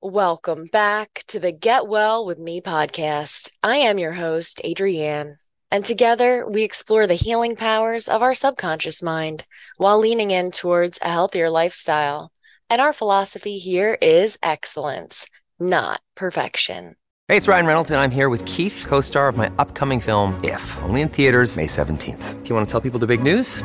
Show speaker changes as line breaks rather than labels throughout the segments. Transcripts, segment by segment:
Welcome back to the Get Well with Me podcast. I am your host, Adrianne, and together we explore the healing powers of our subconscious mind while leaning in towards a healthier lifestyle. And our philosophy here is excellence, not perfection.
Hey, it's Ryan Reynolds, and I'm here with Keith, co star of my upcoming film, If, only in theaters, May 17th. Do you want to tell people the big news?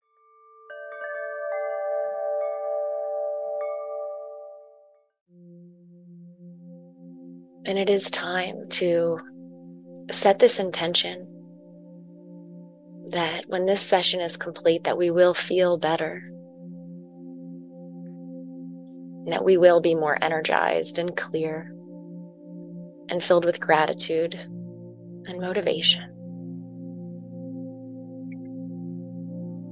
And it is time to set this intention that when this session is complete that we will feel better. That we will be more energized and clear and filled with gratitude and motivation.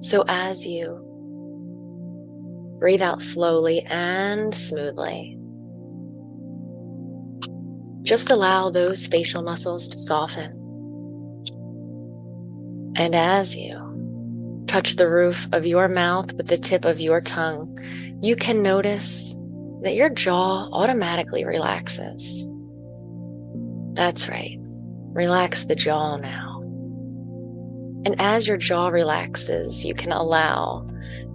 So as you breathe out slowly and smoothly, just allow those facial muscles to soften. And as you touch the roof of your mouth with the tip of your tongue, you can notice that your jaw automatically relaxes. That's right. Relax the jaw now. And as your jaw relaxes, you can allow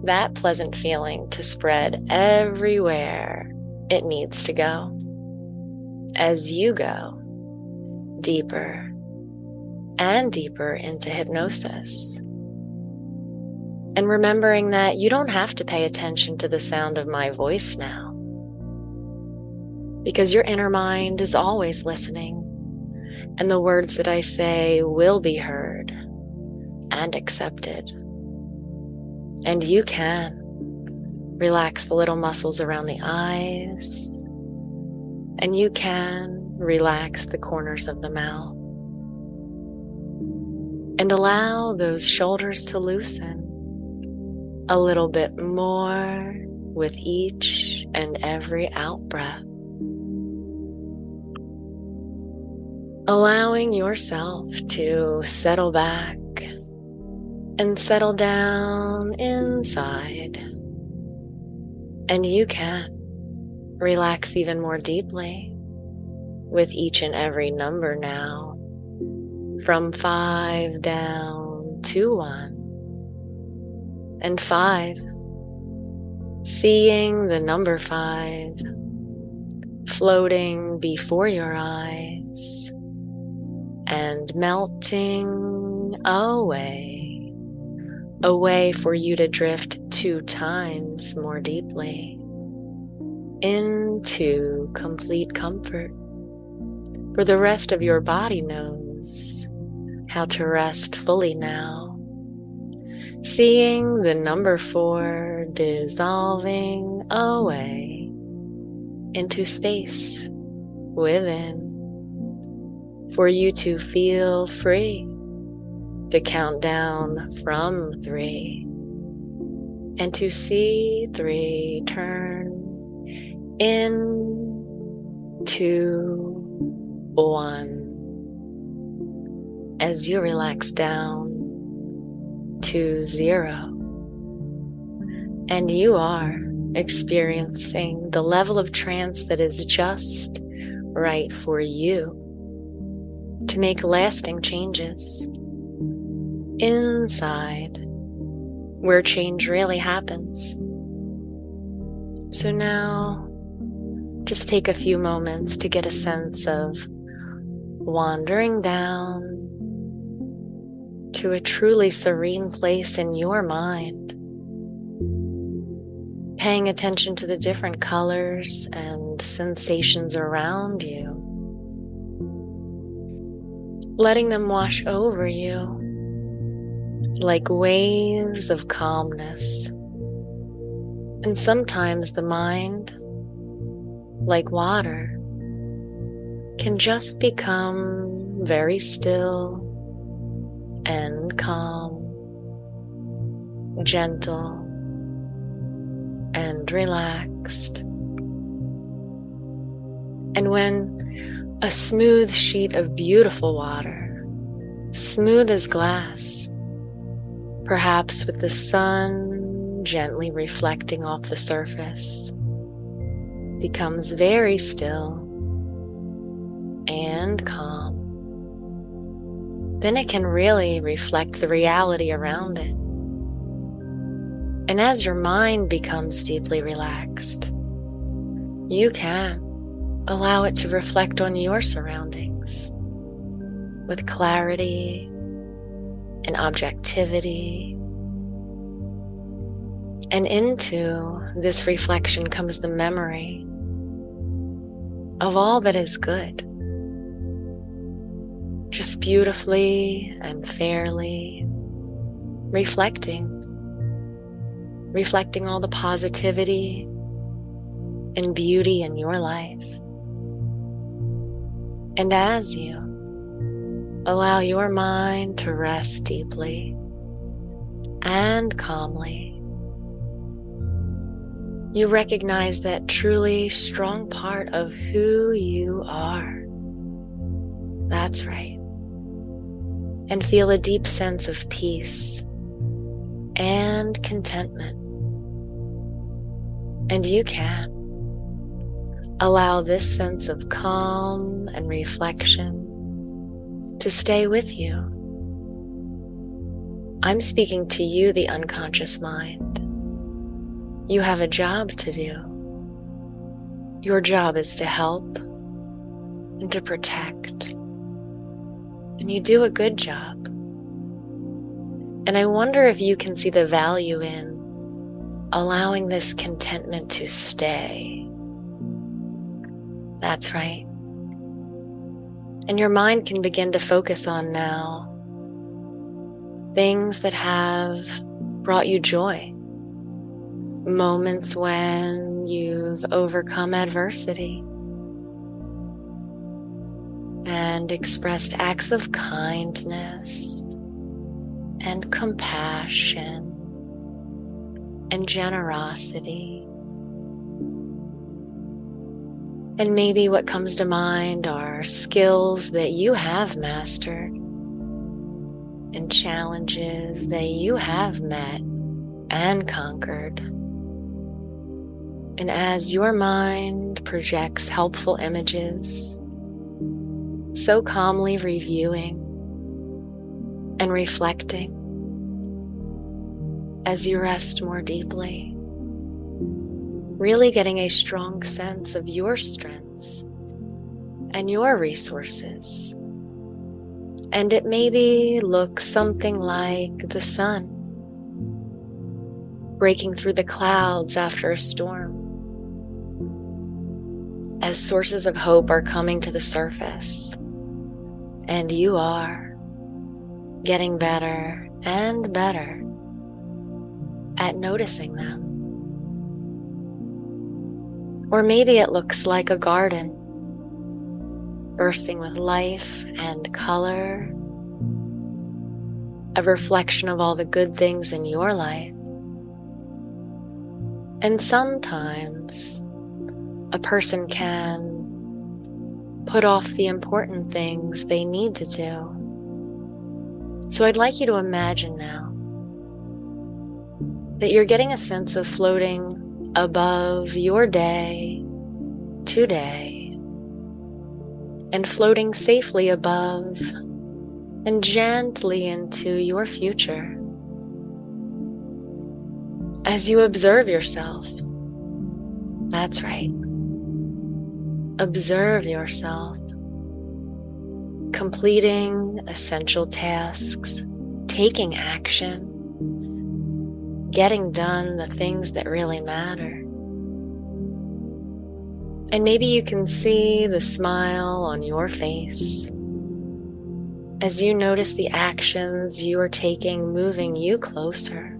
that pleasant feeling to spread everywhere it needs to go as you go deeper and deeper into hypnosis. And remembering that you don't have to pay attention to the sound of my voice now, because your inner mind is always listening, and the words that I say will be heard and accepted. And you can relax the little muscles around the eyes and you can relax the corners of the mouth and allow those shoulders to loosen a little bit more with each and every out breath. Allowing yourself to settle back and settle down inside. And you can Relax even more deeply with each and every number now, from five down to one. And five, seeing the number five floating before your eyes and melting away, away for you to drift two times more deeply into complete comfort. For the rest of your body knows how to rest fully now. Seeing the number four dissolving away into space within. For you to feel free to count down from three and to see three turn in, two, one. As you relax down to zero. And you are experiencing the level of trance that is just right for you to make lasting changes inside where change really happens. So now just take a few moments to get a sense of wandering down to a truly serene place in your mind. Paying attention to the different colors and sensations around you. Letting them wash over you like waves of calmness. And sometimes the mind like water, can just become very still and calm, gentle and relaxed. And when a smooth sheet of beautiful water, smooth as glass, perhaps with the sun gently reflecting off the surface, becomes very still and calm, then it can really reflect the reality around it. And as your mind becomes deeply relaxed, you can allow it to reflect on your surroundings with clarity and objectivity. And into this reflection comes the memory of all that is good just beautifully and fairly reflecting, reflecting all the positivity and beauty in your life. And as you allow your mind to rest deeply and calmly, you recognize that truly strong part of who you are. That's right and feel a deep sense of peace and contentment. And you can allow this sense of calm and reflection to stay with you. I'm speaking to you, the unconscious mind. You have a job to do. Your job is to help and to protect and you do a good job. And I wonder if you can see the value in allowing this contentment to stay. That's right. And your mind can begin to focus on now things that have brought you joy, moments when you've overcome adversity and expressed acts of kindness and compassion and generosity. And maybe what comes to mind are skills that you have mastered and challenges that you have met and conquered. And as your mind projects helpful images so calmly reviewing and reflecting as you rest more deeply, really getting a strong sense of your strengths and your resources. And it maybe looks something like the sun breaking through the clouds after a storm. As sources of hope are coming to the surface, and you are getting better and better at noticing them. Or maybe it looks like a garden bursting with life and color, a reflection of all the good things in your life. And sometimes a person can put off the important things they need to do. So I'd like you to imagine now that you're getting a sense of floating above your day today and floating safely above and gently into your future. As you observe yourself, that's right. Observe yourself completing essential tasks, taking action, getting done the things that really matter. And maybe you can see the smile on your face as you notice the actions you are taking moving you closer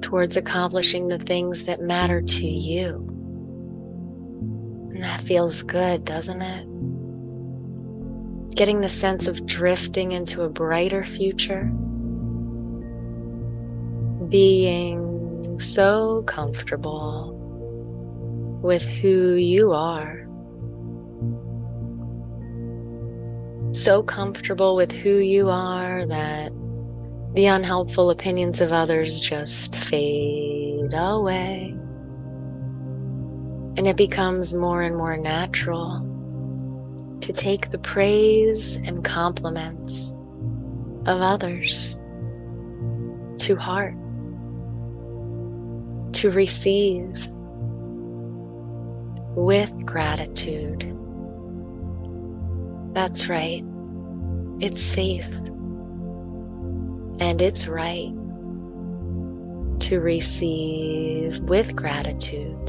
towards accomplishing the things that matter to you. And that feels good, doesn't it? getting the sense of drifting into a brighter future, being so comfortable with who you are. So comfortable with who you are that the unhelpful opinions of others just fade away. And it becomes more and more natural to take the praise and compliments of others to heart, to receive with gratitude. That's right, it's safe and it's right to receive with gratitude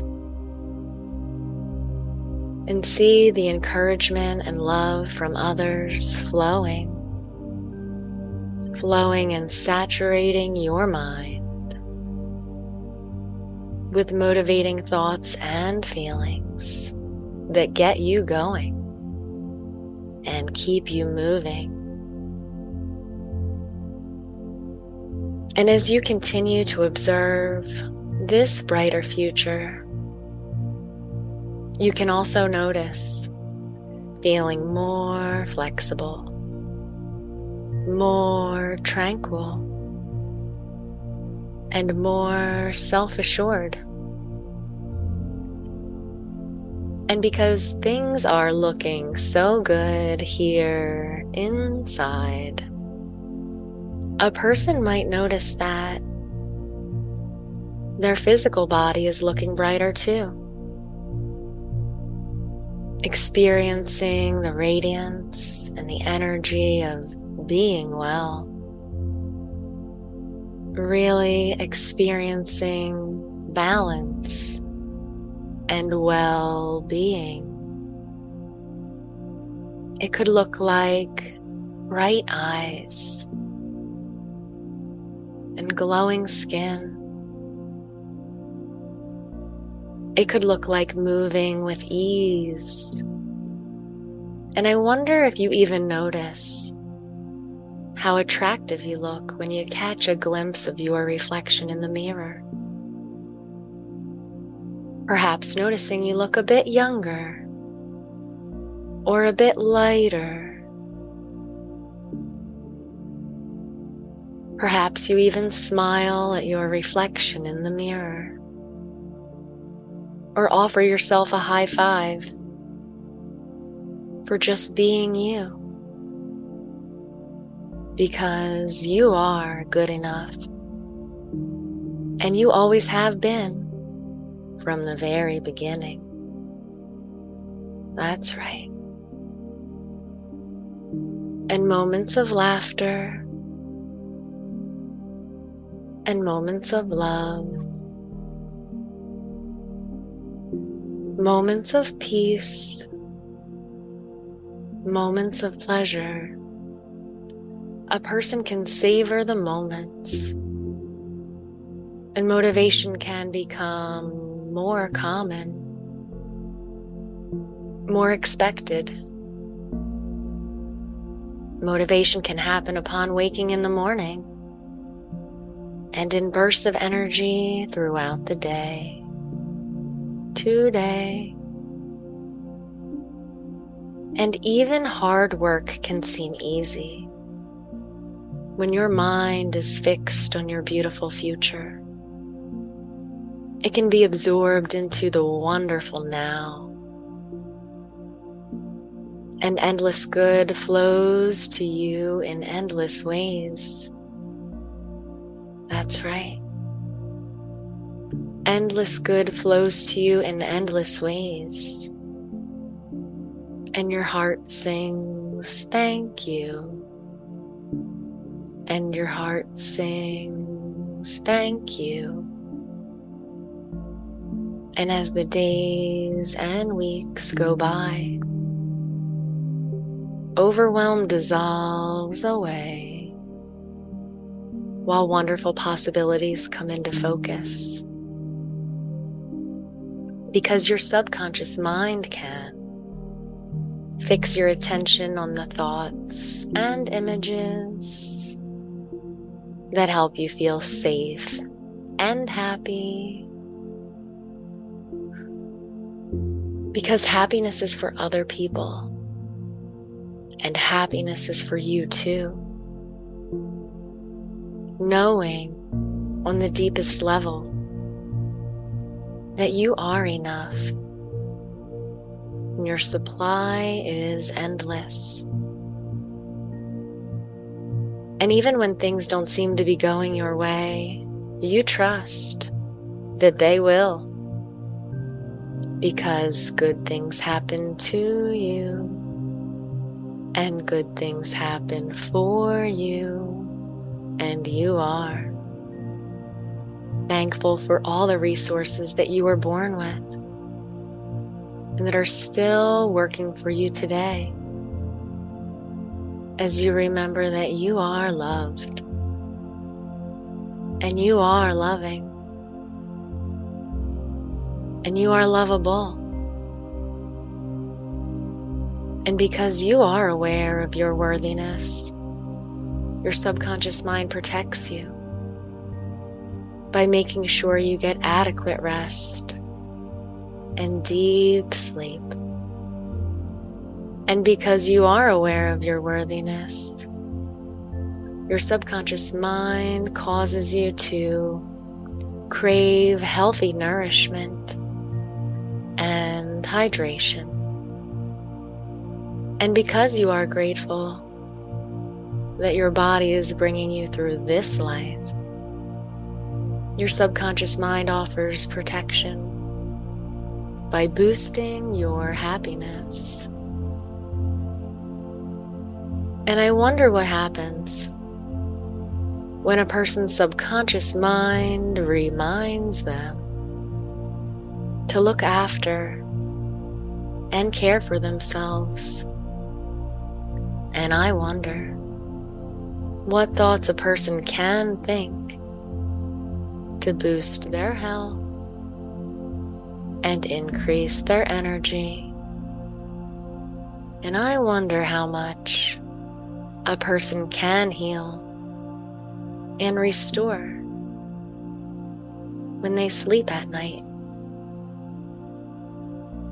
and see the encouragement and love from others flowing, flowing and saturating your mind with motivating thoughts and feelings that get you going and keep you moving. And as you continue to observe this brighter future, you can also notice feeling more flexible, more tranquil, and more self assured. And because things are looking so good here inside, a person might notice that their physical body is looking brighter too experiencing the radiance and the energy of being well, really experiencing balance and well being. It could look like bright eyes and glowing skin. It could look like moving with ease. And I wonder if you even notice how attractive you look when you catch a glimpse of your reflection in the mirror. Perhaps noticing you look a bit younger or a bit lighter. Perhaps you even smile at your reflection in the mirror or offer yourself a high five for just being you. Because you are good enough. And you always have been from the very beginning. That's right. And moments of laughter and moments of love moments of peace, moments of pleasure. A person can savor the moments, and motivation can become more common, more expected. Motivation can happen upon waking in the morning and in bursts of energy throughout the day today. And even hard work can seem easy when your mind is fixed on your beautiful future. It can be absorbed into the wonderful now. And endless good flows to you in endless ways. That's right endless good flows to you in endless ways. And your heart sings, Thank you. And your heart sings, Thank you. And as the days and weeks go by, overwhelm dissolves away while wonderful possibilities come into focus because your subconscious mind can Fix your attention on the thoughts and images that help you feel safe and happy. Because happiness is for other people, and happiness is for you too. Knowing on the deepest level that you are enough and your supply is endless. And even when things don't seem to be going your way, you trust that they will. Because good things happen to you, and good things happen for you, and you are thankful for all the resources that you were born with and that are still working for you today as you remember that you are loved and you are loving and you are lovable. And because you are aware of your worthiness, your subconscious mind protects you by making sure you get adequate rest and deep sleep. And because you are aware of your worthiness, your subconscious mind causes you to crave healthy nourishment and hydration. And because you are grateful that your body is bringing you through this life, your subconscious mind offers protection by boosting your happiness. And I wonder what happens when a person's subconscious mind reminds them to look after and care for themselves. And I wonder what thoughts a person can think to boost their health and increase their energy. And I wonder how much a person can heal and restore when they sleep at night.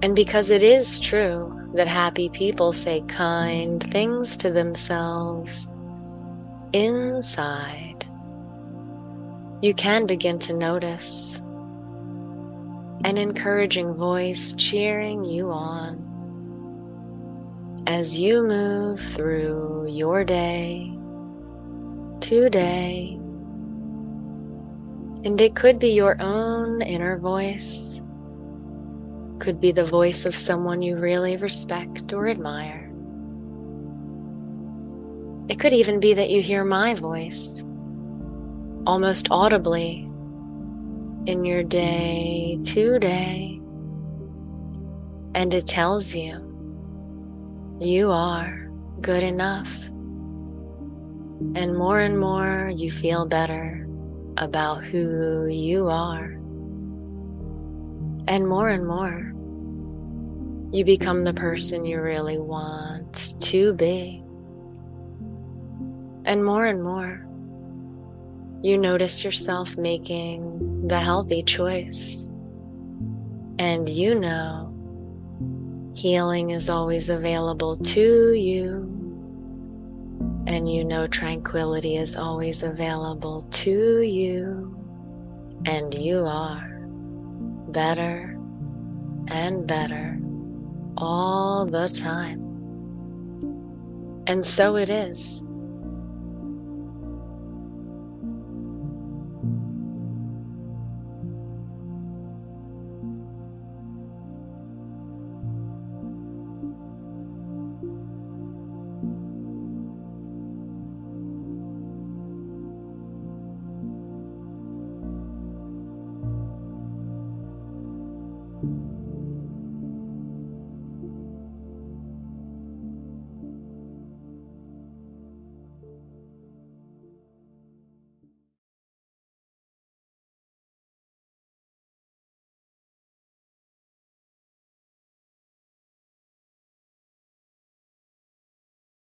And because it is true that happy people say kind things to themselves inside, you can begin to notice an encouraging voice cheering you on as you move through your day today. And it could be your own inner voice, could be the voice of someone you really respect or admire. It could even be that you hear my voice almost audibly in your day today, and it tells you you are good enough. And more and more you feel better about who you are. And more and more you become the person you really want to be. And more and more you notice yourself making the healthy choice. And you know healing is always available to you. And you know tranquility is always available to you. And you are better and better all the time. And so it is